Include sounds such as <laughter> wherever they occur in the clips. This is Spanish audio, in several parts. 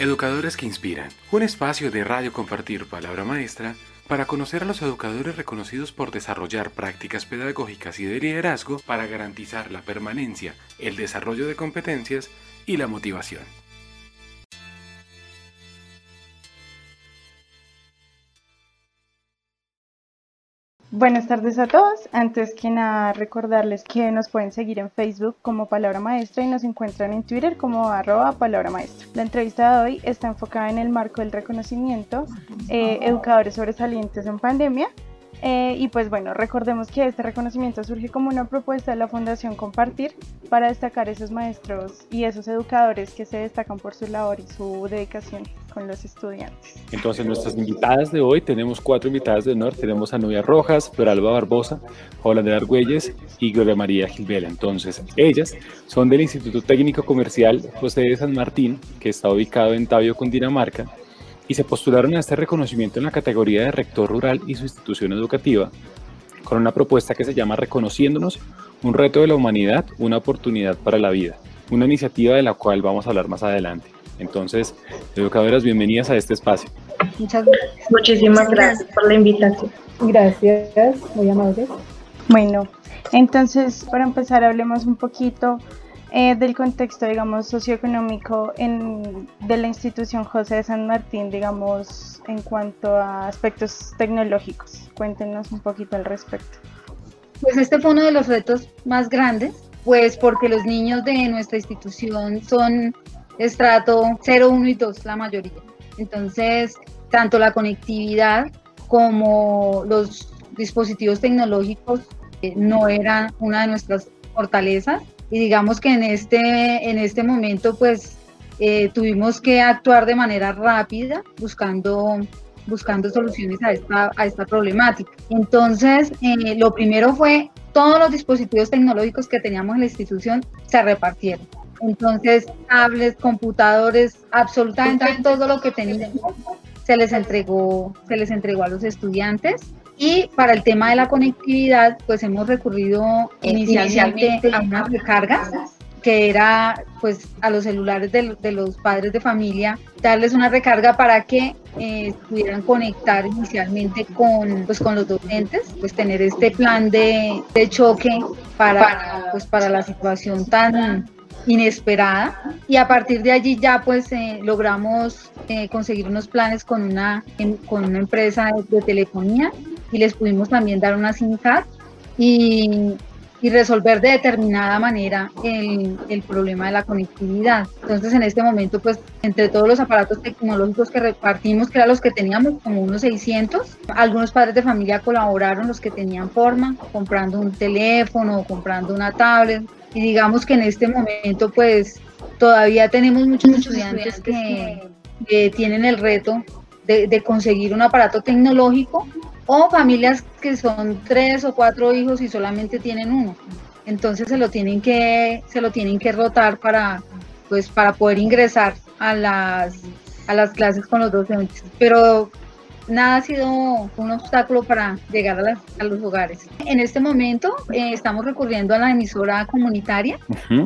Educadores que Inspiran, un espacio de radio compartir palabra maestra para conocer a los educadores reconocidos por desarrollar prácticas pedagógicas y de liderazgo para garantizar la permanencia, el desarrollo de competencias y la motivación. Buenas tardes a todos. Antes que nada, recordarles que nos pueden seguir en Facebook como Palabra Maestra y nos encuentran en Twitter como arroba Palabra Maestra. La entrevista de hoy está enfocada en el marco del reconocimiento eh, Educadores Sobresalientes en Pandemia eh, y pues bueno, recordemos que este reconocimiento surge como una propuesta de la Fundación Compartir para destacar esos maestros y esos educadores que se destacan por su labor y su dedicación con los estudiantes. Entonces, nuestras invitadas de hoy, tenemos cuatro invitadas de honor. Tenemos a Nubia Rojas, Floralba Barbosa, Holandera Argüelles y Gloria María Gilbela. Entonces, ellas son del Instituto Técnico Comercial José de San Martín, que está ubicado en Tabio, Cundinamarca y se postularon a este reconocimiento en la categoría de rector rural y su institución educativa, con una propuesta que se llama Reconociéndonos, un reto de la humanidad, una oportunidad para la vida, una iniciativa de la cual vamos a hablar más adelante. Entonces, educadoras, bienvenidas a este espacio. Muchas gracias. Muchísimas gracias por la invitación. Gracias, muy amables. Bueno, entonces, para empezar, hablemos un poquito eh, del contexto, digamos, socioeconómico en, de la institución José de San Martín, digamos, en cuanto a aspectos tecnológicos. Cuéntenos un poquito al respecto. Pues este fue uno de los retos más grandes, pues porque los niños de nuestra institución son estrato 0, 1 y 2, la mayoría. Entonces, tanto la conectividad como los dispositivos tecnológicos eh, no eran una de nuestras fortalezas y digamos que en este, en este momento pues eh, tuvimos que actuar de manera rápida buscando, buscando soluciones a esta, a esta problemática. Entonces, eh, lo primero fue todos los dispositivos tecnológicos que teníamos en la institución se repartieron. Entonces, tablets, computadores, absolutamente todo lo que teníamos se les entregó, se les entregó a los estudiantes y para el tema de la conectividad, pues hemos recurrido eh, inicialmente, a unas recargas. que era pues a los celulares de, los padres de familia, darles una recarga para que eh, pudieran conectar inicialmente con, pues, con los docentes, pues tener este plan de, de choque para, pues, para la situación tan, inesperada. Y a partir de allí ya pues eh, logramos eh, conseguir unos planes con una, con una empresa de, telefonía y les pudimos también dar una SIM card y, y resolver de determinada manera el, el, problema de la conectividad. Entonces en este momento pues entre todos los aparatos tecnológicos que repartimos, que eran los que teníamos como unos 600, algunos padres de familia colaboraron, los que tenían forma, comprando un teléfono, comprando una tablet, y digamos que en este momento pues todavía tenemos muchos, estudiantes, que, tienen el reto de, conseguir un aparato tecnológico o familias que son tres o cuatro hijos y solamente tienen uno. Entonces se lo tienen que, se lo tienen que rotar para, pues, para poder ingresar a las, a las clases con los docentes. Pero nada ha sido un obstáculo para llegar a, los hogares. En este momento eh, estamos recurriendo a la emisora comunitaria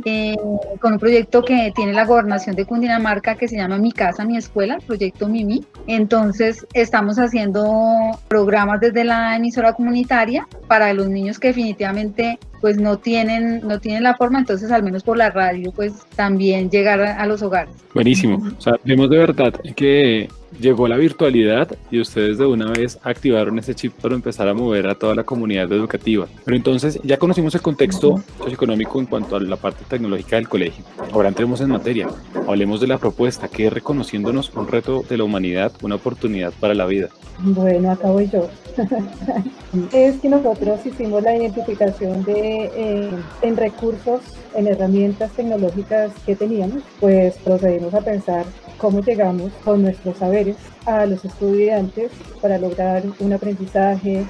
eh, con un proyecto que tiene la gobernación de Cundinamarca que se llama Mi Casa, Mi Escuela, el proyecto Mimi. Entonces estamos haciendo programas desde la emisora comunitaria para los niños que definitivamente pues no tienen, no tienen la forma, entonces al menos por la radio pues también llegar a, los hogares. Buenísimo, o sea, vemos de verdad que llegó la virtualidad y ustedes de una vez activaron ese chip para empezar a mover a toda la comunidad educativa. Pero entonces ya conocimos el contexto socioeconómico en cuanto a la parte tecnológica del colegio. Ahora entremos en materia. Hablemos de la propuesta que es reconociéndonos un reto de la humanidad, una oportunidad para la vida. Bueno, acá voy yo. <laughs> es que nosotros hicimos la identificación de eh, en recursos, en herramientas tecnológicas que teníamos, pues procedimos a pensar cómo llegamos con nuestros saberes a los estudiantes para lograr un aprendizaje,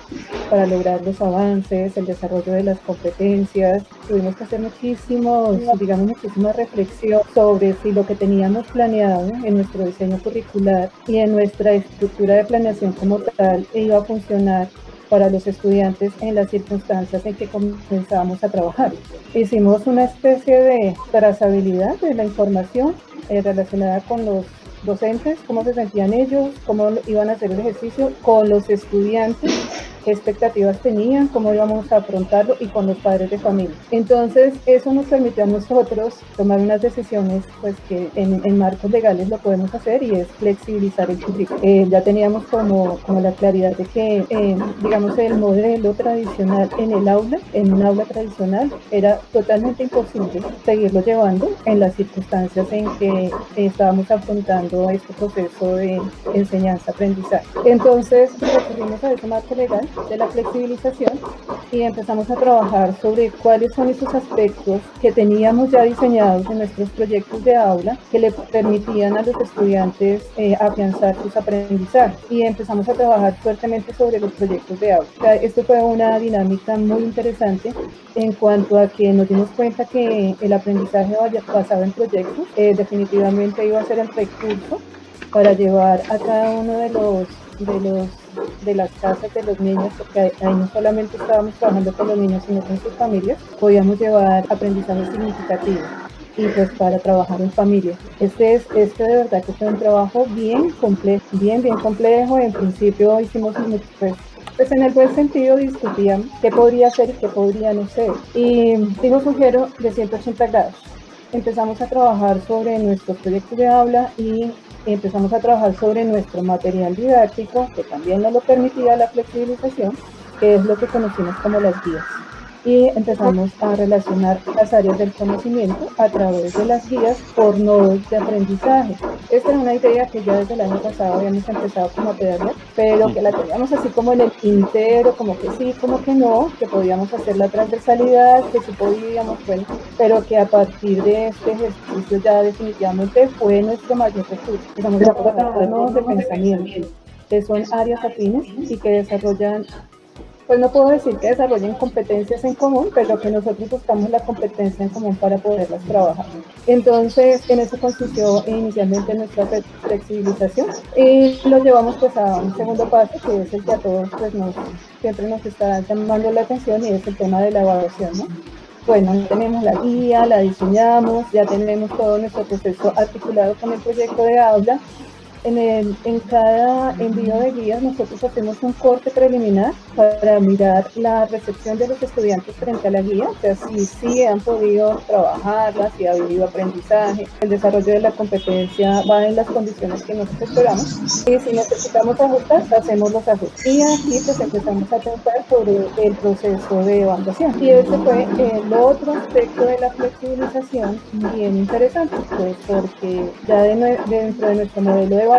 para lograr los avances, el desarrollo de las competencias. Tuvimos que hacer muchísimos, digamos, muchísima reflexión sobre si lo que teníamos planeado en nuestro diseño curricular y en nuestra estructura de planeación como tal iba a funcionar para los estudiantes en las circunstancias en que comenzamos a trabajar. Hicimos una especie de trazabilidad de la información eh, relacionada con los docentes, cómo se sentían ellos, cómo iban a hacer el ejercicio, con los estudiantes qué expectativas tenían, cómo íbamos a afrontarlo y con los padres de familia. Entonces, eso nos permitió a nosotros tomar unas decisiones pues que en, marcos legales lo podemos hacer y es flexibilizar el currículo. Eh, ya teníamos como, como la claridad de que, eh, digamos, el modelo tradicional en el aula, en un aula tradicional, era totalmente imposible seguirlo llevando en las circunstancias en que estábamos afrontando este proceso de enseñanza-aprendizaje. Entonces, recurrimos a ese marco legal de la flexibilización y empezamos a trabajar sobre cuáles son esos aspectos que teníamos ya diseñados en nuestros proyectos de aula que le permitían a los estudiantes eh, afianzar sus aprendizajes y empezamos a trabajar fuertemente sobre los proyectos de aula. esto fue una dinámica muy interesante en cuanto a que nos dimos cuenta que el aprendizaje basado en proyectos eh, definitivamente iba a ser el recurso para llevar a cada uno de los de los de las casas de los niños, porque ahí no solamente estábamos trabajando con los niños, sino con sus familias, podíamos llevar aprendizaje significativo y pues para trabajar en familia. Este es este de verdad que fue un trabajo bien complejo, bien, bien complejo. En principio hicimos pues, pues en el buen sentido discutíamos qué podría ser y qué podría no ser. Y digo sugiero de 180 grados. Empezamos a trabajar sobre nuestros proyectos de aula y empezamos a trabajar sobre nuestro material didáctico, que también nos lo permitía la flexibilización, que es lo que conocimos como las guías y empezamos a relacionar las áreas del conocimiento a través de las guías por nodos de aprendizaje. Esta era una idea que ya desde el año pasado habíamos empezado como a pedalear, pero que la teníamos así como en el tintero, como que sí, como que no, que podíamos hacer la transversalidad, que sí podíamos, bueno, pero que a partir de este ejercicio ya definitivamente fue nuestro mayor recurso. Estamos nodos de pensamiento que son áreas afines y que desarrollan pues no puedo decir que desarrollen competencias en común, pero que nosotros buscamos la competencia en común para poderlas trabajar. Entonces, en eso consistió inicialmente nuestra flexibilización y lo llevamos pues a un segundo paso, que es el que a todos pues nos, siempre nos está llamando la atención y es el tema de la evaluación, ¿no? Bueno, tenemos la guía, la diseñamos, ya tenemos todo nuestro proceso articulado con el proyecto de aula en, el, en cada envío de guías nosotros hacemos un corte preliminar para mirar la recepción de los estudiantes frente a la guía, o sea, si sí han podido trabajarla, si ha habido aprendizaje, el desarrollo de la competencia va en las condiciones que nosotros esperamos y si necesitamos ajustar, hacemos los ajustes. Y aquí pues empezamos a pensar sobre el proceso de evaluación. Y ese fue el otro aspecto de la flexibilización bien interesante, pues porque ya dentro de nuestro modelo de evaluación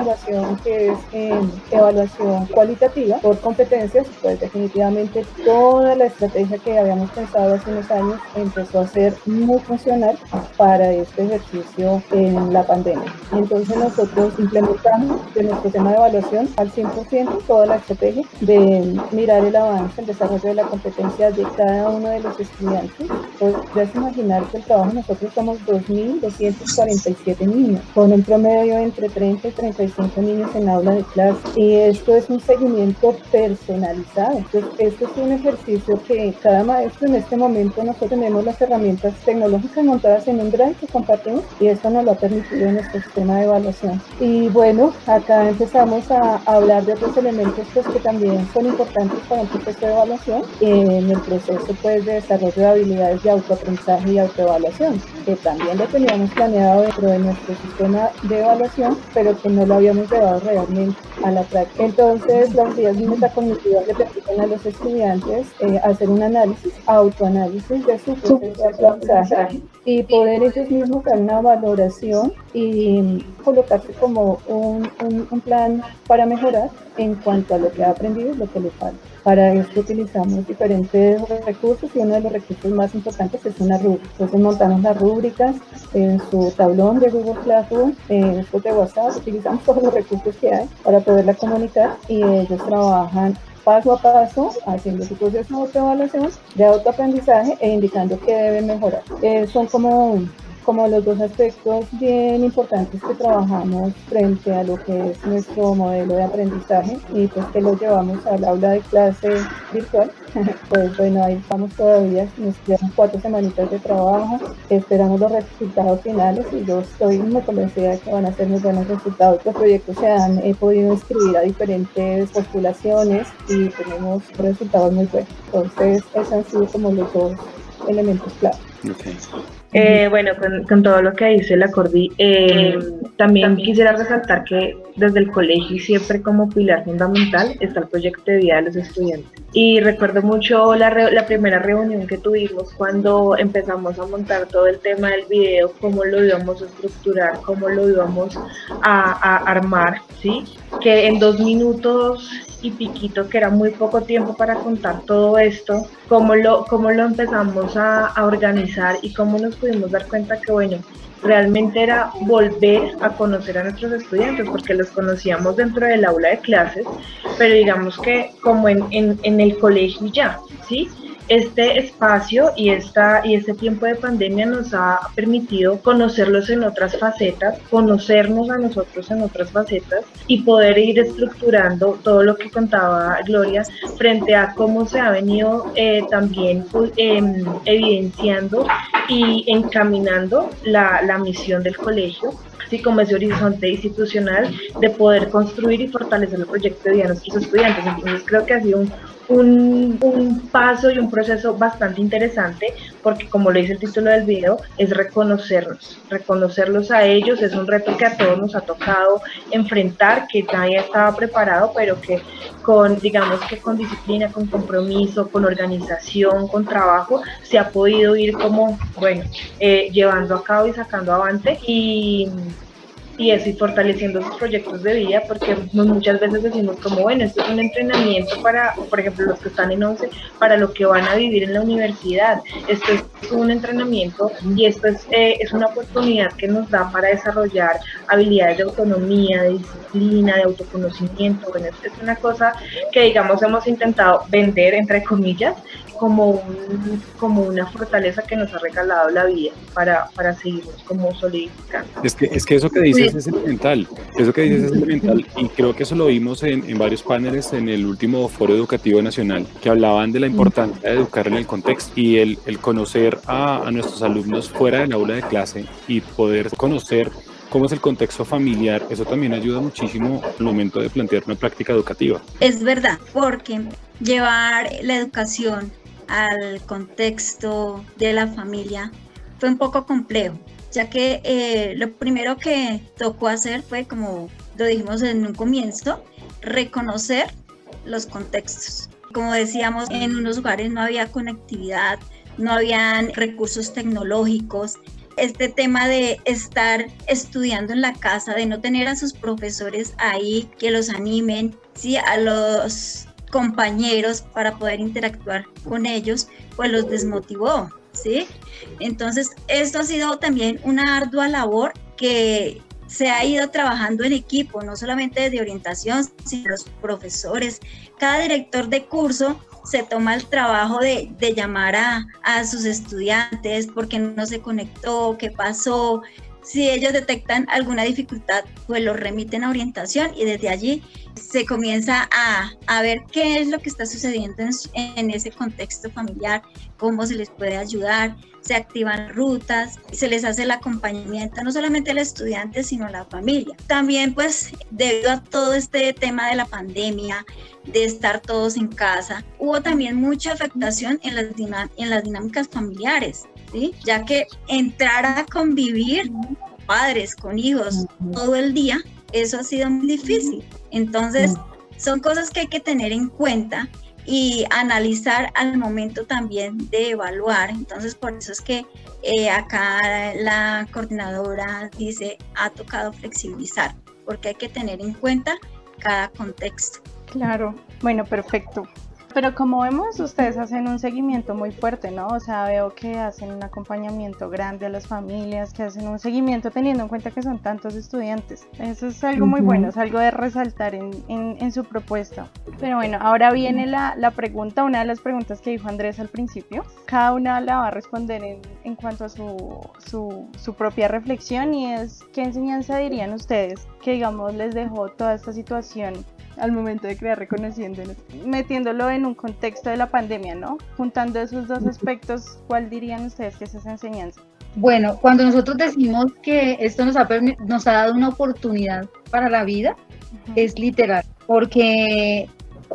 que es em, evaluación cualitativa por competencias, pues definitivamente toda la estrategia que habíamos pensado hace unos años empezó a ser muy funcional para este ejercicio en la pandemia. Entonces nosotros implementamos en nuestro tema de evaluación al 100% toda la estrategia de mirar el avance, el desarrollo de la competencia de cada uno de los estudiantes. Podrías imaginar que el trabajo nosotros somos 2.247 niños, con un promedio entre 30 y 30 niños en aula de clase. Y esto es un seguimiento personalizado. Entonces, esto es un ejercicio que cada maestro en este momento nosotros tenemos las herramientas tecnológicas montadas en un drive que compartimos y esto nos lo ha permitido nuestro sistema de evaluación. Y bueno, acá empezamos a, hablar de otros elementos pues, que también son importantes para un proceso de evaluación en el proceso pues, de desarrollo de habilidades de autoaprendizaje y autoevaluación, que también lo teníamos planeado dentro de nuestro sistema de evaluación, pero que no lo habíamos llevado realmente a la práctica. Entonces, las vías metacognitivas le permiten a los estudiantes eh, hacer un análisis, autoanálisis de su proceso de aprendizaje y poder ellos mismos dar una valoración y colocarse como un, un, plan para mejorar en cuanto a lo que ha aprendido y lo que le falta. Para esto utilizamos diferentes recursos y uno de los recursos más importantes es una rúbrica. Entonces montamos las rúbricas en su tablón de Google Classroom, en de WhatsApp, utilizamos todos los recursos que hay para poderla comunicar y ellos trabajan paso a paso, haciendo su proceso de autoevaluación, de autoaprendizaje e indicando que deben mejorar. Eh, son como como los dos aspectos bien importantes que trabajamos frente a lo que es nuestro modelo de aprendizaje y pues que lo llevamos al aula de clase virtual, <laughs> pues bueno, ahí estamos todavía, nos quedan cuatro semanitas de trabajo, esperamos los resultados finales y yo estoy muy convencida de que van a ser muy buenos resultados. Los proyectos se han he podido inscribir a diferentes postulaciones y tenemos resultados muy buenos. Entonces, esos han sido como los dos elementos clave. Eh, bueno, con, todo lo que dice la Cordi, eh, también quisiera resaltar que desde el colegio y siempre como pilar fundamental está el proyecto de vida de los estudiantes. Y recuerdo mucho la, la primera reunión que tuvimos cuando empezamos a montar todo el tema del video, cómo lo íbamos a estructurar, cómo lo íbamos a, a armar, ¿sí? Que en dos minutos y piquito, que era muy poco tiempo para contar todo esto, cómo lo, cómo lo empezamos a, a organizar y cómo nos pudimos dar cuenta que, bueno, realmente era volver a conocer a nuestros estudiantes, porque los conocíamos dentro del aula de clases, pero digamos que como en, en, en el colegio ya, ¿sí? Este espacio y, esta, y este tiempo de pandemia nos ha permitido conocerlos en otras facetas, conocernos a nosotros en otras facetas y poder ir estructurando todo lo que contaba Gloria frente a cómo se ha venido eh, también em, evidenciando y encaminando la, la misión del colegio así como ese horizonte institucional de poder construir y fortalecer el proyecto de vida de nuestros estudiantes. Entonces creo que ha sido un, un, un, paso y un proceso bastante interesante porque como lo dice el título del video, es reconocernos, reconocerlos a ellos, es un reto que a todos nos ha tocado enfrentar, que nadie estaba preparado, pero que con, digamos que con disciplina, con compromiso, con organización, con trabajo, se ha podido ir como, bueno, eh, llevando a cabo y sacando avante y y eso y fortaleciendo sus proyectos de vida porque muchas veces decimos como bueno esto es un entrenamiento para por ejemplo los que están en 11 para lo que van a vivir en la universidad esto es un entrenamiento y esto es, eh, es una oportunidad que nos da para desarrollar habilidades de autonomía de disciplina de autoconocimiento bueno es una cosa que digamos hemos intentado vender entre comillas como, un, como una fortaleza que nos ha regalado la vida para, para seguirnos como solidificando. Es que, es que eso que dices es elemental, eso que dices es elemental y creo que eso lo vimos en, en varios paneles en el último Foro Educativo Nacional que hablaban de la importancia de educar en el contexto y el, el conocer a, a nuestros alumnos fuera del aula de clase y poder conocer cómo es el contexto familiar, eso también ayuda muchísimo al momento de plantear una práctica educativa. Es verdad, porque llevar la educación al contexto de la familia fue un poco complejo, ya que eh, lo primero que tocó hacer fue, como lo dijimos en un comienzo, reconocer los contextos. Como decíamos, en unos lugares no había conectividad, no habían recursos tecnológicos. Este tema de estar estudiando en la casa, de no tener a sus profesores ahí que los animen, sí, a los compañeros para poder interactuar con ellos, pues los desmotivó, ¿sí? Entonces, esto ha sido también una ardua labor que se ha ido trabajando en equipo, no solamente de orientación, sino los profesores. Cada director de curso se toma el trabajo de, de llamar a, a, sus estudiantes, porque no se conectó, qué pasó. Si ellos detectan alguna dificultad, pues lo remiten a orientación y desde allí se comienza a, a, ver qué es lo que está sucediendo en, ese contexto familiar, cómo se les puede ayudar, se activan rutas, se les hace el acompañamiento no solamente al estudiante, sino a la familia. También pues debido a todo este tema de la pandemia, de estar todos en casa, hubo también mucha afectación en las dinámicas familiares, ya que entrar a convivir padres con hijos todo el día eso ha sido muy difícil. Entonces, son cosas que hay que tener en cuenta y analizar al momento también de evaluar. Entonces, por eso es que eh, acá la coordinadora dice, ha tocado flexibilizar, porque hay que tener en cuenta cada contexto. Claro, bueno, perfecto. Pero como vemos, ustedes hacen un seguimiento muy fuerte, ¿no? O sea, veo que hacen un acompañamiento grande a las familias, que hacen un seguimiento teniendo en cuenta que son tantos estudiantes. Eso es algo muy bueno, es algo de resaltar en, en, su propuesta. Pero bueno, ahora viene la, la, pregunta, una de las preguntas que dijo Andrés al principio. Cada una la va a responder en, en cuanto a su, su, su propia reflexión y es, ¿qué enseñanza dirían ustedes que, digamos, les dejó toda esta situación al momento de crear reconociéndonos, metiéndolo en un contexto de la pandemia, ¿no? Juntando esos dos aspectos, ¿cuál dirían ustedes que es esa enseñanza? Bueno, cuando nosotros decimos que esto nos ha, nos ha dado una oportunidad para la vida, es literal, porque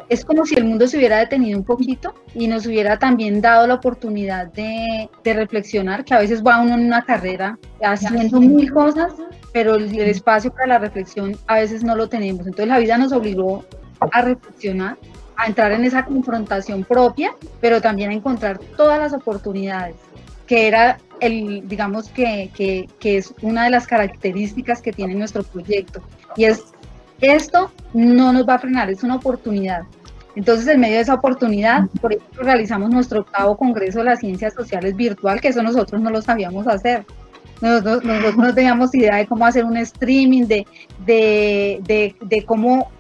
es como si el mundo se hubiera detenido un poquito y nos hubiera también dado la oportunidad de, de reflexionar, que a veces va uno en una carrera haciendo mil cosas pero el, espacio para la reflexión a veces no lo tenemos. Entonces la vida nos obligó a reflexionar, a entrar en esa confrontación propia, pero también a encontrar todas las oportunidades, que era el, digamos que, que, que es una de las características que tiene nuestro proyecto. Y es, esto no nos va a frenar, es una oportunidad. Entonces, en medio de esa oportunidad, por ejemplo, realizamos nuestro octavo Congreso de las Ciencias Sociales virtual, que eso nosotros no lo sabíamos hacer. Nosotros, no teníamos idea de cómo hacer un streaming, de, de, de, cómo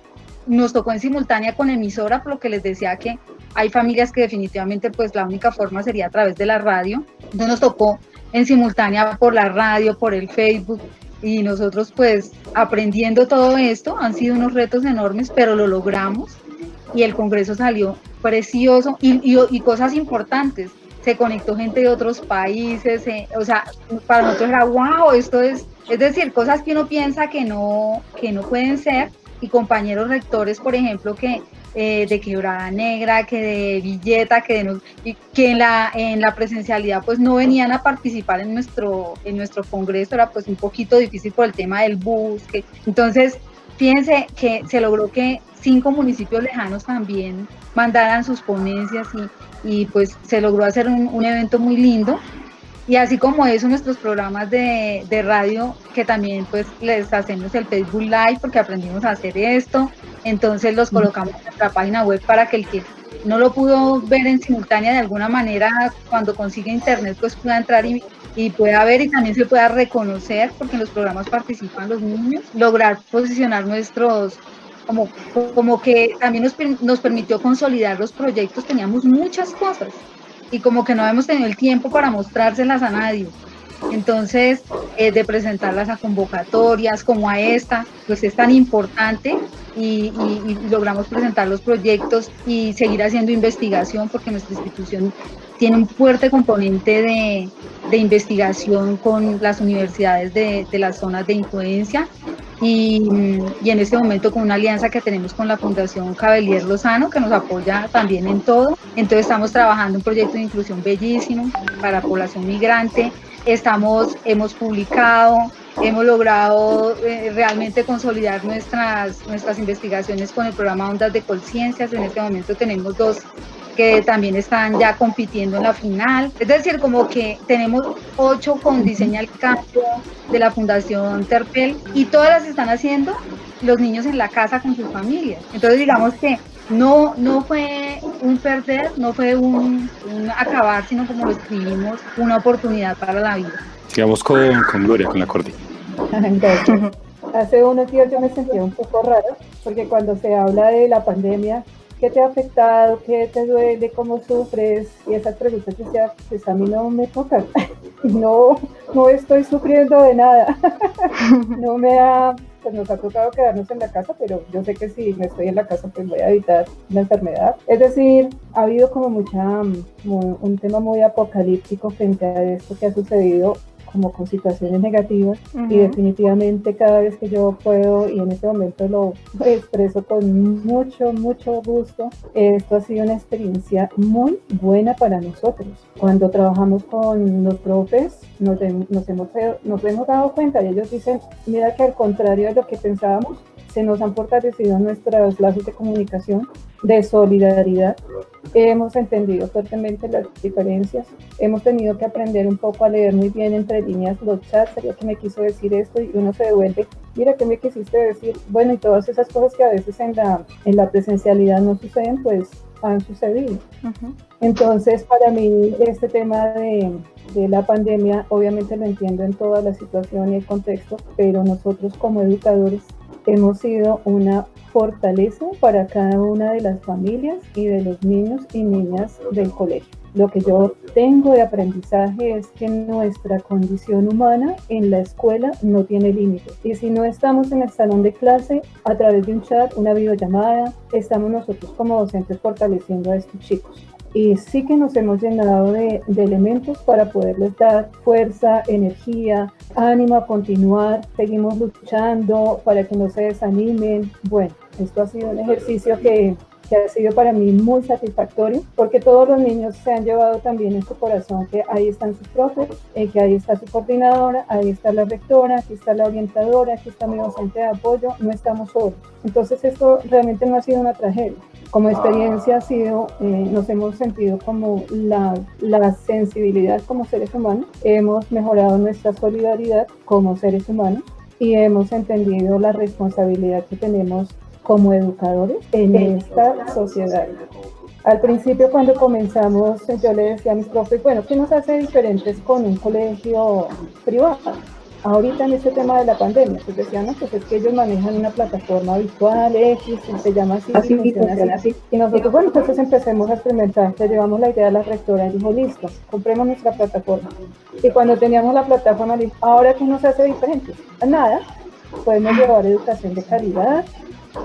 nos tocó en simultánea con emisora, por lo que les decía que hay familias que definitivamente pues la única forma sería a través de la radio. Entonces nos tocó en simultánea por la radio, por el Facebook y nosotros pues aprendiendo todo esto han sido unos retos enormes, pero lo logramos y el Congreso salió precioso y, y cosas importantes se conectó gente de otros países, o sea, para nosotros era wow, esto es, es decir, cosas que uno piensa que no, que no pueden ser, y compañeros rectores, por ejemplo, que eh, de Quebrada Negra, que de Villeta, que, de que en, la, en la presencialidad pues no venían a participar en nuestro, en nuestro congreso, era pues un poquito difícil por el tema del bus, que, entonces fíjense que se logró que cinco municipios lejanos también mandaran sus ponencias y y pues se logró hacer un, evento muy lindo. Y así como eso, nuestros programas de, de, radio, que también pues les hacemos el Facebook Live porque aprendimos a hacer esto. Entonces los colocamos en nuestra página web para que el que no lo pudo ver en simultánea de alguna manera, cuando consiga internet, pues pueda entrar y, y pueda ver y también se pueda reconocer, porque en los programas participan los niños, lograr posicionar nuestros como, como que también nos, nos permitió consolidar los proyectos, teníamos muchas cosas y como que no habíamos tenido el tiempo para mostrárselas a nadie. Entonces, eh, de presentarlas a convocatorias como a esta, pues es tan importante y, logramos presentar los proyectos y seguir haciendo investigación porque nuestra institución tiene un fuerte componente de, de investigación con las universidades de, de las zonas de influencia y, y, en este momento con una alianza que tenemos con la Fundación Cabelier Lozano, que nos apoya también en todo. Entonces estamos trabajando un proyecto de inclusión bellísimo para población migrante. Estamos, hemos publicado, hemos logrado eh, realmente consolidar nuestras, nuestras investigaciones con el programa Ondas de Conciencias. En este momento tenemos dos que también están ya compitiendo en la final. Es decir, como que tenemos ocho con Diseña el Campo de la Fundación Terpel y todas las están haciendo los niños en la casa con sus familias. Entonces digamos que no, no fue un perder, no fue un, acabar, sino como lo escribimos, una oportunidad para la vida. Sigamos con, con Gloria, con la corte. Hace unos días yo me sentía un poco raro porque cuando se habla de la pandemia ¿qué te ha afectado? ¿Qué te duele? ¿Cómo sufres? Y esas preguntas decía, pues a mí no me tocan. <laughs> No, no estoy sufriendo de nada. <laughs> No me ha, pues nos ha tocado quedarnos en la casa, pero yo sé que si me estoy en la casa, pues voy a evitar la enfermedad. Es decir, ha habido como mucha, un tema muy apocalíptico frente a esto que ha sucedido como con situaciones negativas y definitivamente cada vez que yo puedo y en este momento lo <laughs> expreso con mucho, mucho gusto, esto ha sido una experiencia muy buena para nosotros. Cuando trabajamos con los profes, nos, nos, hemos, nos hemos dado cuenta y ellos dicen, mira que al contrario de lo que pensábamos, se nos han fortalecido nuestros lazos de comunicación, de solidaridad. Hemos entendido fuertemente las diferencias. Hemos tenido que aprender un poco a leer muy bien entre líneas los chats. Sería que me quiso decir esto y uno se devuelve. Mira, ¿qué me quisiste decir? Bueno, y todas esas cosas que a veces en la, en la presencialidad no suceden, pues han sucedido. Entonces, para mí, este tema de, de la pandemia, obviamente lo entiendo en toda la situación y el contexto, pero nosotros como educadores hemos sido una fortaleza para cada una de las familias y de los niños y niñas del colegio. Lo que yo tengo de aprendizaje es que nuestra condición humana en la escuela no tiene límites. Y si no estamos en el salón de clase, a través de un chat, una videollamada, estamos nosotros como docentes fortaleciendo a estos chicos y sí que nos hemos llenado de, elementos para poderles dar fuerza, energía, ánimo a continuar, seguimos luchando para que no se desanimen. Bueno, esto ha sido un ejercicio que, que ha sido para mí muy satisfactorio porque todos los niños se han llevado también en su corazón que ahí están sus profes, eh, que ahí está su coordinadora, ahí está la rectora, aquí está la orientadora, aquí está mi docente de apoyo, no estamos solos. Entonces esto realmente no ha sido una tragedia como experiencia ha sido, eh, nos hemos sentido como la, la, sensibilidad como seres humanos, hemos mejorado nuestra solidaridad como seres humanos y hemos entendido la responsabilidad que tenemos como educadores en esta sociedad. Al principio cuando comenzamos yo le decía a mis profes, bueno, ¿qué nos hace diferentes con un colegio privado? ahorita en este tema de la pandemia, pues decían, no, pues es que ellos manejan una plataforma virtual X, se llama así, así, funciona así. Y nosotros, bueno, entonces empecemos a experimentar, le llevamos la idea a la rectora y dijo, listo, compremos nuestra plataforma. Y cuando teníamos la plataforma, dijo, ahora qué nos hace diferente? Nada, podemos llevar educación de calidad,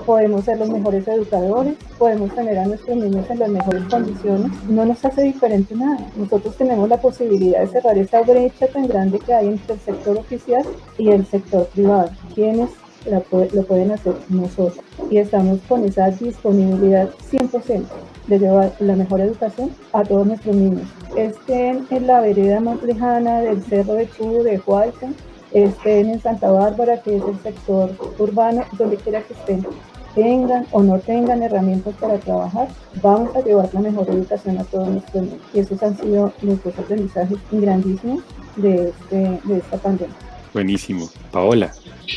podemos ser los mejores educadores, podemos tener a nuestros niños en las mejores condiciones, no nos hace diferente nada. Nosotros tenemos la posibilidad de cerrar esa brecha tan grande que hay entre el sector oficial y el sector privado. ¿Quiénes lo pueden hacer? Nosotros. Y estamos con esa disponibilidad 100% de llevar la mejor educación a todos nuestros niños. Estén en la vereda más lejana del Cerro de Chubu, de Huayca, estén en Santa Bárbara, que es el sector urbano, donde quiera que estén, tengan o no tengan herramientas para trabajar, vamos a llevar la mejor educación a todos nuestros niños. Y esos han sido los dos aprendizajes grandísimos de, este, de esta pandemia. Buenísimo. Paola.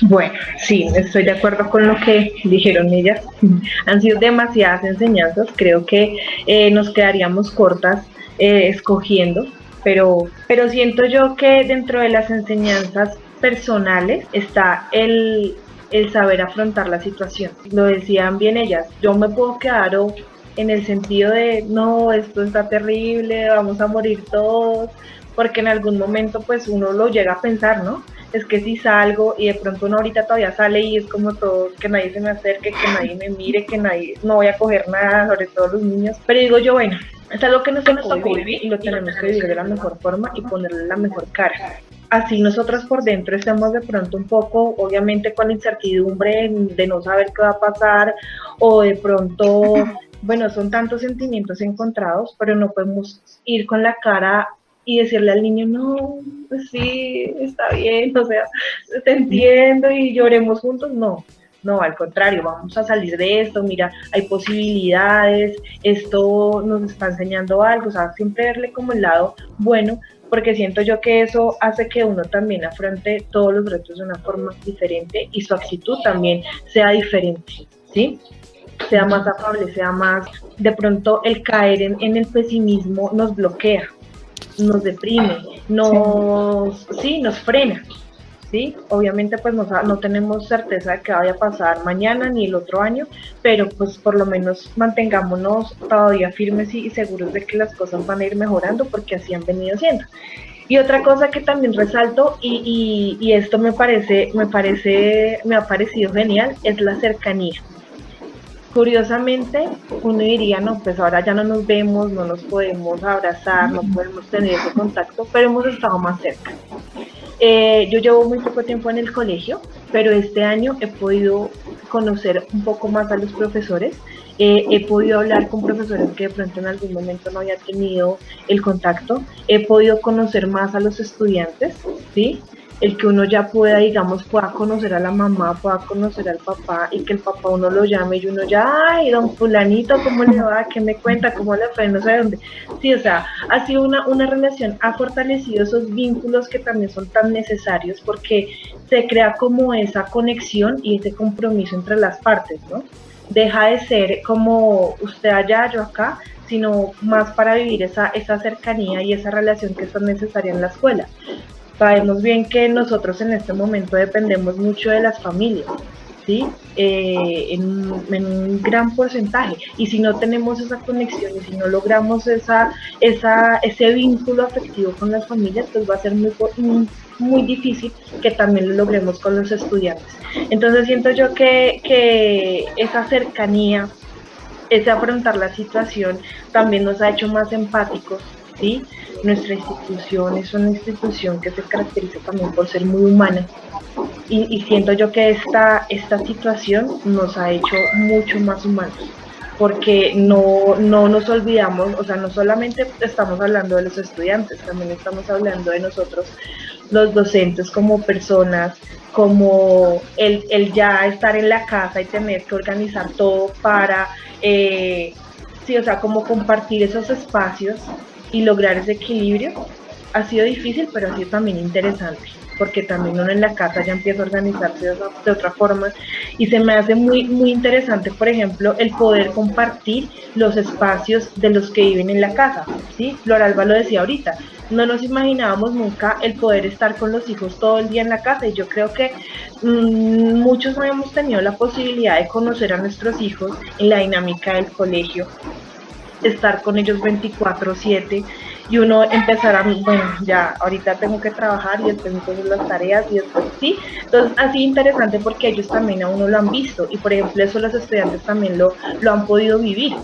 Bueno, sí, estoy de acuerdo con lo que dijeron ellas. <laughs> Han sido demasiadas enseñanzas. Creo que eh, nos quedaríamos cortas eh, escogiendo, pero, pero siento yo que dentro de las enseñanzas personales está el, saber afrontar la situación. Lo decían bien ellas, yo me puedo quedar en el sentido de, no, esto está terrible, vamos a morir todos, porque en algún momento pues uno lo llega a pensar, ¿no? Es que si salgo y de pronto uno ahorita todavía sale y es como todo, que nadie se me acerque, que nadie me mire, que nadie, no voy a coger nada, sobre todo los niños. Pero digo yo, bueno, es algo que nos tocó vivir y lo tenemos que vivir de la mejor forma y ponerle la mejor cara así nosotros por dentro estamos de pronto un poco, obviamente con la incertidumbre de no saber qué va a pasar o de pronto, <laughs> bueno, son tantos sentimientos encontrados, pero no podemos ir con la cara y decirle al niño, no, sí, está bien, <laughs> o sea, te entiendo y lloremos juntos, no. No, al contrario, vamos a salir de esto, mira, hay posibilidades, esto nos está enseñando algo, o sea, siempre verle como el lado bueno, porque siento yo que eso hace que uno también afronte todos los retos de una forma diferente y su actitud también sea diferente, ¿sí? Sea más afable, sea más, de pronto el caer en, el pesimismo nos bloquea, nos deprime, nos, sí, nos frena, ¿sí? Obviamente pues no, no, tenemos certeza de que vaya a pasar mañana ni el otro año, pero pues por lo menos mantengámonos todavía firmes y, seguros de que las cosas van a ir mejorando porque así han venido siendo. Y otra cosa que también resalto, y, y, y esto me parece, me parece, me ha parecido genial, es la cercanía. Curiosamente, uno diría, no, pues ahora ya no nos vemos, no nos podemos abrazar, no podemos tener ese contacto, pero hemos estado más cerca. Eh, yo llevo muy poco tiempo en el colegio, pero este año he podido conocer un poco más a los profesores. Eh, he podido hablar con profesores que de pronto en algún momento no había tenido el contacto. He podido conocer más a los estudiantes, ¿sí? El que uno ya pueda, digamos, pueda conocer a la mamá, pueda conocer al papá y que el papá uno lo llame y uno ya, ay, don fulanito, ¿cómo le va? ¿Qué me cuenta? ¿Cómo le fue? No sé dónde. Sí, o sea, ha sido una, una relación, ha fortalecido esos vínculos que también son tan necesarios porque se crea como esa conexión y ese compromiso entre las partes, ¿no? deja de ser como usted allá, yo acá, sino más para vivir esa, esa cercanía y esa relación que es tan necesaria en la escuela. Sabemos bien que nosotros en este momento dependemos mucho de las familias, ¿sí? Eh, en, un gran porcentaje. Y si no tenemos esa conexión y si no logramos esa, esa, ese vínculo afectivo con las familias, pues va a ser muy, muy difícil que también lo logremos con los estudiantes. Entonces siento yo que, que esa cercanía, ese afrontar la situación también nos ha hecho más empáticos, ¿sí? Nuestra institución es una institución que se caracteriza también por ser muy humana y, siento yo que esta, esta situación nos ha hecho mucho más humanos porque no, no nos olvidamos, o sea, no solamente estamos hablando de los estudiantes, también estamos hablando de nosotros los docentes como personas, como el, el ya estar en la casa y tener que organizar todo para, eh, sí, o sea, como compartir esos espacios y lograr ese equilibrio. Ha sido difícil, pero ha sido también interesante porque también uno en la casa ya empieza a organizarse de, otra forma y se me hace muy, muy interesante, por ejemplo, el poder compartir los espacios de los que viven en la casa, ¿sí? Floralba lo decía ahorita, no nos imaginábamos nunca el poder estar con los hijos todo el día en la casa y yo creo que mm, muchos no hemos tenido la posibilidad de conocer a nuestros hijos en la dinámica del colegio, estar con ellos 24/7 y uno empezará, bueno, ya ahorita tengo que trabajar y después entonces las tareas y después sí. Entonces, así interesante porque ellos también a uno lo han visto y por ejemplo eso los estudiantes también lo, lo han podido vivir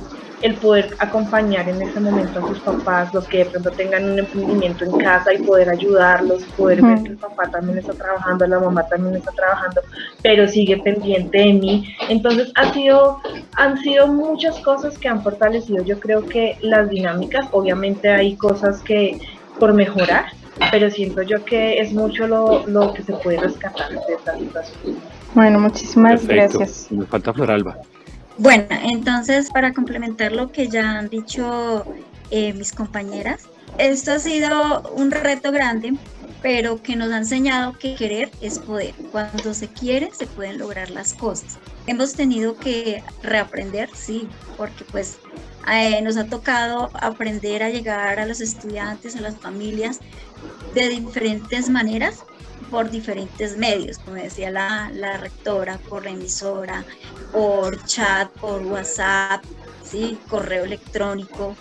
el poder acompañar en ese momento a sus papás, los que de pronto tengan un emprendimiento en casa y poder ayudarlos, poder ver que el papá también está trabajando, la mamá también está trabajando, pero sigue pendiente de mí. Entonces ha sido, han sido muchas cosas que han fortalecido, yo creo que las dinámicas, obviamente hay cosas que por mejorar, pero siento yo que es mucho lo, lo que se puede rescatar de esta situación. Bueno, muchísimas gracias. Me falta Floralba. Bueno, entonces para complementar lo que ya han dicho eh, mis compañeras, esto ha sido un reto grande, pero que nos ha enseñado que querer es poder. Cuando se quiere, se pueden lograr las cosas. Hemos tenido que reaprender, sí, porque pues eh, nos ha tocado aprender a llegar a los estudiantes, a las familias de diferentes maneras por diferentes medios, como decía la, la, rectora, por la emisora, por chat, por WhatsApp, ¿sí? correo electrónico,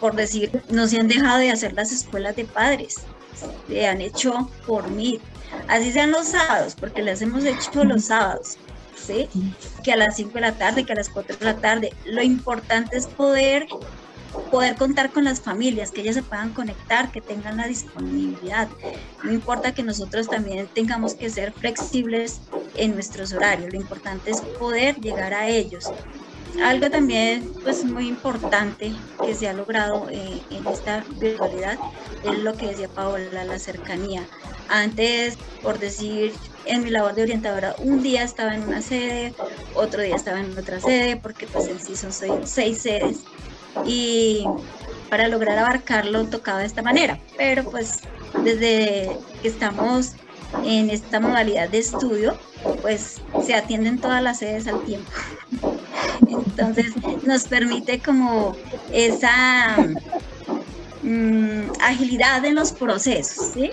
por decir, no se han dejado de hacer las escuelas de padres, se han hecho por mí, así sean los sábados, porque las hemos hecho los sábados, ¿sí? que a las 5 de la tarde, que a las 4 de la tarde, lo importante es poder poder contar con las familias, que ellas se puedan conectar, que tengan la disponibilidad. No importa que nosotros también tengamos que ser flexibles en nuestros horarios, lo importante es poder llegar a ellos. Algo también pues muy importante que se ha logrado eh, en esta virtualidad es lo que decía Paola, la cercanía. Antes, por decir, en mi labor de orientadora, un día estaba en una sede, otro día estaba en otra sede, porque pues en sí son seis, seis sedes y para lograr abarcarlo tocaba de esta manera. Pero pues desde que estamos en esta modalidad de estudio, pues se atienden todas las sedes al tiempo. <laughs> Entonces nos permite como esa mm, agilidad en los procesos, ¿sí?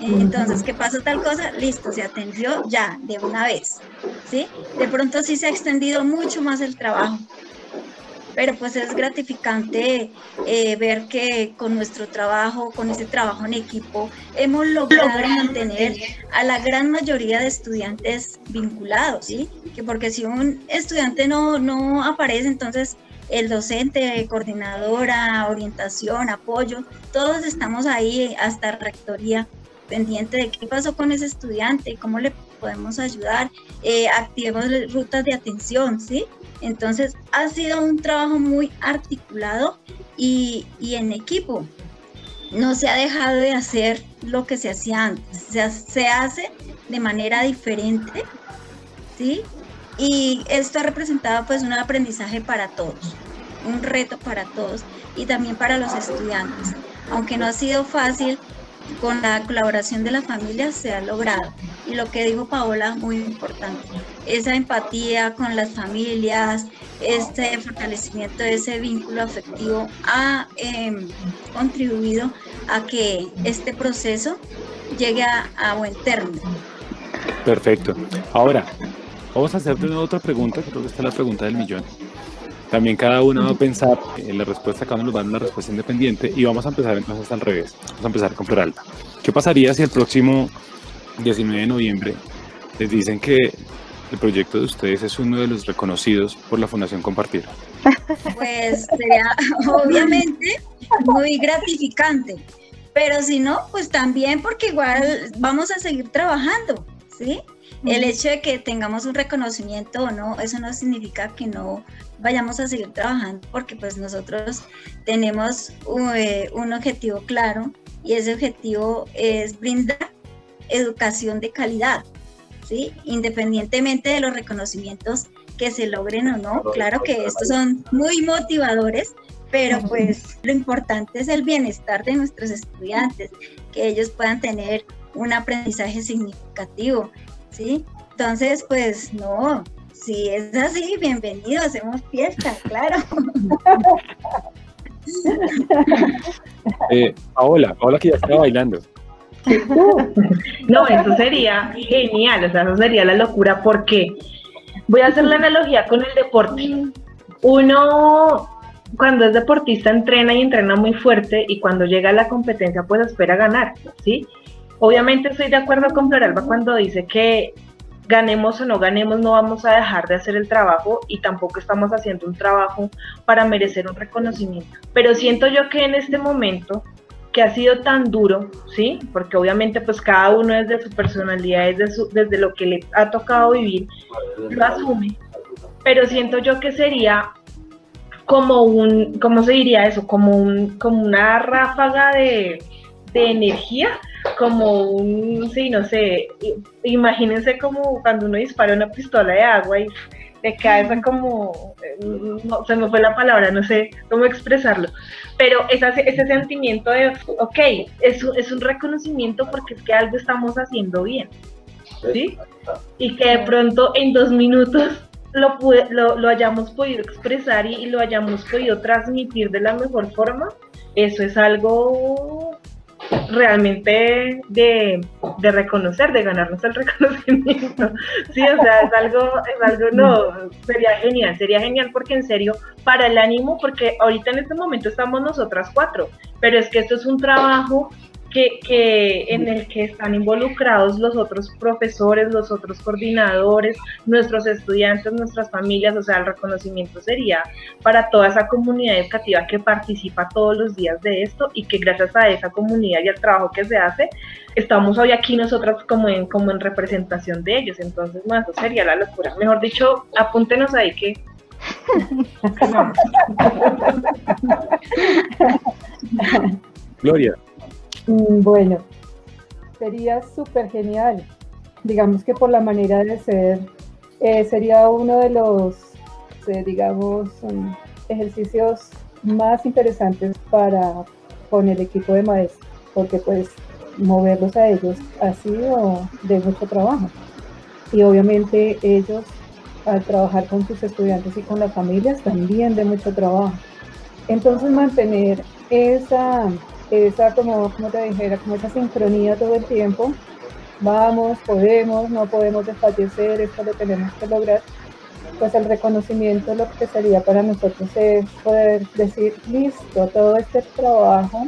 Entonces, ¿qué pasó tal cosa? Listo, se atendió ya, de una vez, ¿sí? De pronto sí se ha extendido mucho más el trabajo, pero pues es gratificante eh, ver que con nuestro trabajo, con este trabajo en equipo, hemos logrado mantener a la gran mayoría de estudiantes vinculados, ¿sí? Que porque si un estudiante no, no aparece, entonces el docente, coordinadora, orientación, apoyo, todos estamos ahí hasta rectoría pendiente de qué pasó con ese estudiante, cómo le podemos ayudar, eh, activemos rutas de atención, ¿sí? Entonces ha sido un trabajo muy articulado y, en equipo. No se ha dejado de hacer lo que se hacía antes, se, se hace de manera diferente, ¿sí? Y esto ha representado pues un aprendizaje para todos, un reto para todos y también para los estudiantes. Aunque no ha sido fácil, con la colaboración de la familia se ha logrado. y lo que dijo Paola, muy importante, esa empatía con las familias, este fortalecimiento de ese vínculo afectivo ha em, contribuido a que este proceso llegue a, buen término. Perfecto. Ahora, vamos a hacerte otra pregunta, creo que esta es la pregunta del millón. También cada uno va a pensar en la respuesta, cada uno nos va a dar una respuesta independiente y vamos a empezar entonces al revés. Vamos a empezar con Peralta. ¿Qué pasaría si el próximo 19 de noviembre les dicen que el proyecto de ustedes es uno de los reconocidos por la Fundación Compartir? Pues sería obviamente muy gratificante, pero si no, pues también porque igual vamos a seguir trabajando, ¿sí? El hecho de que tengamos un reconocimiento o no, eso no significa que no vayamos a seguir trabajando porque pues nosotros tenemos eh, un objetivo claro y ese objetivo es brindar educación de calidad, ¿sí? Independientemente de los reconocimientos que se logren o no, claro que estos son muy motivadores, pero pues lo importante es el bienestar de nuestros estudiantes, que ellos puedan tener un aprendizaje significativo, ¿sí? Entonces, pues no, si es así, bienvenido, hacemos fiesta, claro. <laughs> Eh, Paola, Paola que ya estaba bailando. No, eso sería genial, o sea, eso sería la locura porque voy a hacer la analogía con el deporte. Uno cuando es deportista entrena y entrena muy fuerte y cuando llega a la competencia pues espera ganar, ¿sí? Obviamente estoy de acuerdo con Floralba cuando dice que ganemos o no ganemos, no vamos a dejar de hacer el trabajo y tampoco estamos haciendo un trabajo para merecer un reconocimiento. Pero siento yo que en este momento que ha sido tan duro, ¿sí? Porque obviamente pues cada uno desde su personalidad, desde, desde lo que le ha tocado vivir, lo asume. Pero siento yo que sería como un, ¿cómo se diría eso? Como, un, como una ráfaga de, de energía como un, sí, no sé, imagínense como cuando uno dispara una pistola de agua y le cae esa como, no, se me fue la palabra, no sé cómo expresarlo, pero ese, ese sentimiento de, ok, es, es un reconocimiento porque es que algo estamos haciendo bien, ¿sí? Y que de pronto en dos minutos lo, lo, lo hayamos podido expresar y, y, lo hayamos podido transmitir de la mejor forma, eso es algo realmente de, de, reconocer, de ganarnos el <laughs> reconocimiento. Sí, o sea, es algo, es algo, no, sería genial, sería genial porque en serio, para el ánimo, porque ahorita en este momento estamos nosotras cuatro, pero es que esto es un trabajo que, en el que están involucrados los otros profesores, los otros coordinadores, nuestros estudiantes, nuestras familias, o sea, el reconocimiento sería para toda esa comunidad educativa que participa todos los días de esto y que gracias a esa comunidad y al trabajo que se hace, estamos hoy aquí nosotras como en, como en representación de ellos. Entonces, no, eso sería la locura. Mejor dicho, apúntenos ahí que Gloria, bueno, sería súper genial. Digamos que por la manera de ser, eh, sería uno de los, eh, digamos, um, ejercicios más interesantes para con el equipo de maestros, porque pues moverlos a ellos ha sido de mucho trabajo. Y obviamente ellos al trabajar con sus estudiantes y con las familias también de mucho trabajo. Entonces mantener esa esa como, como te dijera, como esa sincronía todo el tiempo. Vamos, podemos, no podemos desfallecer, esto lo tenemos que lograr. Pues el reconocimiento lo que sería para nosotros es poder decir, listo, todo este trabajo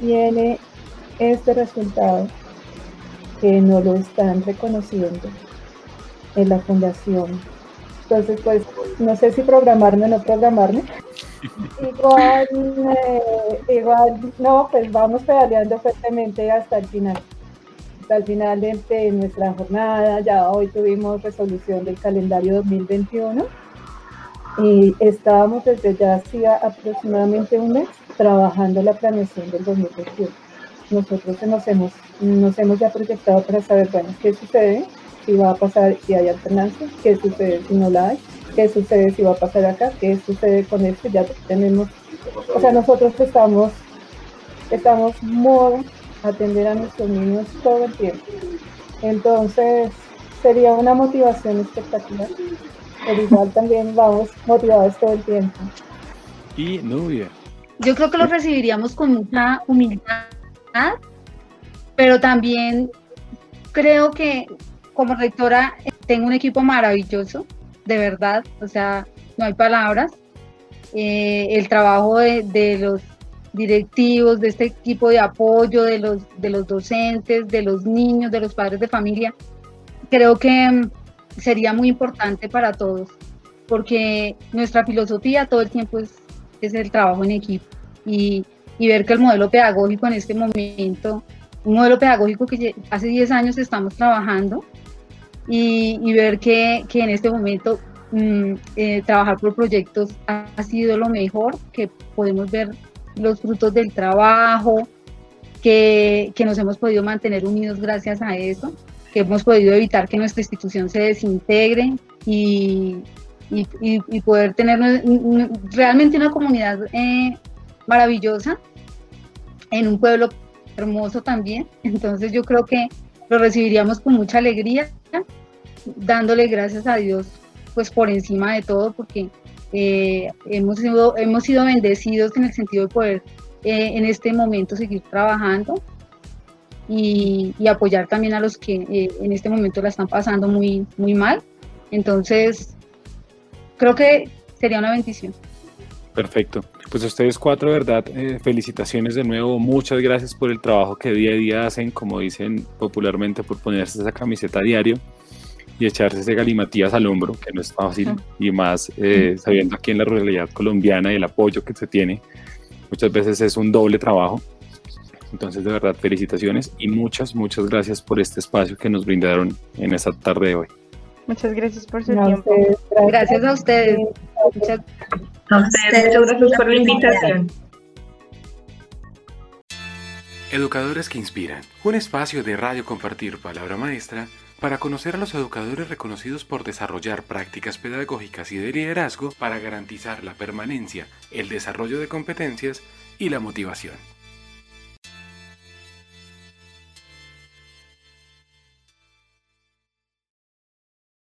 tiene este resultado que no lo están reconociendo en la fundación. Entonces, pues, no sé si programarme o no programarme, <laughs> igual, eh, igual, no, pues vamos pedaleando fuertemente hasta el final. Hasta el final de, nuestra jornada, ya hoy tuvimos resolución del calendario 2021 y estábamos desde ya hacía aproximadamente un mes trabajando la planeación del 2021. Nosotros nos hemos, nos hemos ya proyectado para saber, bueno, qué sucede, si va a pasar, si hay alternancia, qué sucede si no la hay, qué sucede si va a pasar acá, qué sucede con esto, ya tenemos, o sea, nosotros estamos, estamos modo atender a nuestros niños todo el tiempo. Entonces, sería una motivación espectacular, pero igual también vamos motivados todo el tiempo. Y Nubia. Yo creo que lo recibiríamos con mucha humildad, pero también creo que como rectora tengo un equipo maravilloso, de verdad, o sea, no hay palabras. Eh, el trabajo de, los directivos, de este equipo de apoyo, de los, de los docentes, de los niños, de los padres de familia, creo que mm, sería muy importante para todos, porque nuestra filosofía todo el tiempo es, es el trabajo en equipo y, y ver que el modelo pedagógico en este momento, un modelo pedagógico que hace 10 años estamos trabajando, y, ver que, que, en este momento mm, eh, trabajar por proyectos ha, sido lo mejor, que podemos ver los frutos del trabajo, que, que, nos hemos podido mantener unidos gracias a eso, que hemos podido evitar que nuestra institución se desintegre y, y, y poder tener realmente una comunidad eh, maravillosa en un pueblo hermoso también. Entonces yo creo que lo recibiríamos con mucha alegría, dándole gracias a Dios pues por encima de todo, porque eh, hemos, sido, hemos sido bendecidos en el sentido de poder eh, en este momento seguir trabajando y, apoyar también a los que eh, en este momento la están pasando muy, muy mal. Entonces, creo que sería una bendición. Perfecto. Pues ustedes cuatro, ¿verdad? Eh, felicitaciones de nuevo. Muchas gracias por el trabajo que día a día hacen, como dicen popularmente, por ponerse esa camiseta a diario y echarse ese galimatías al hombro, que no es fácil, y más eh, sabiendo aquí en la ruralidad colombiana y el apoyo que se tiene, muchas veces es un doble trabajo. Entonces, de verdad, felicitaciones y muchas, muchas gracias por este espacio que nos brindaron en esta tarde de hoy. Muchas gracias por su tiempo. Gracias a ustedes. Muchas, a ustedes, muchas gracias por la invitación. Educadores que Inspiran, un espacio de Radio Compartir Palabra Maestra para conocer a los educadores reconocidos por desarrollar prácticas pedagógicas y de liderazgo para garantizar la permanencia, el desarrollo de competencias y la motivación.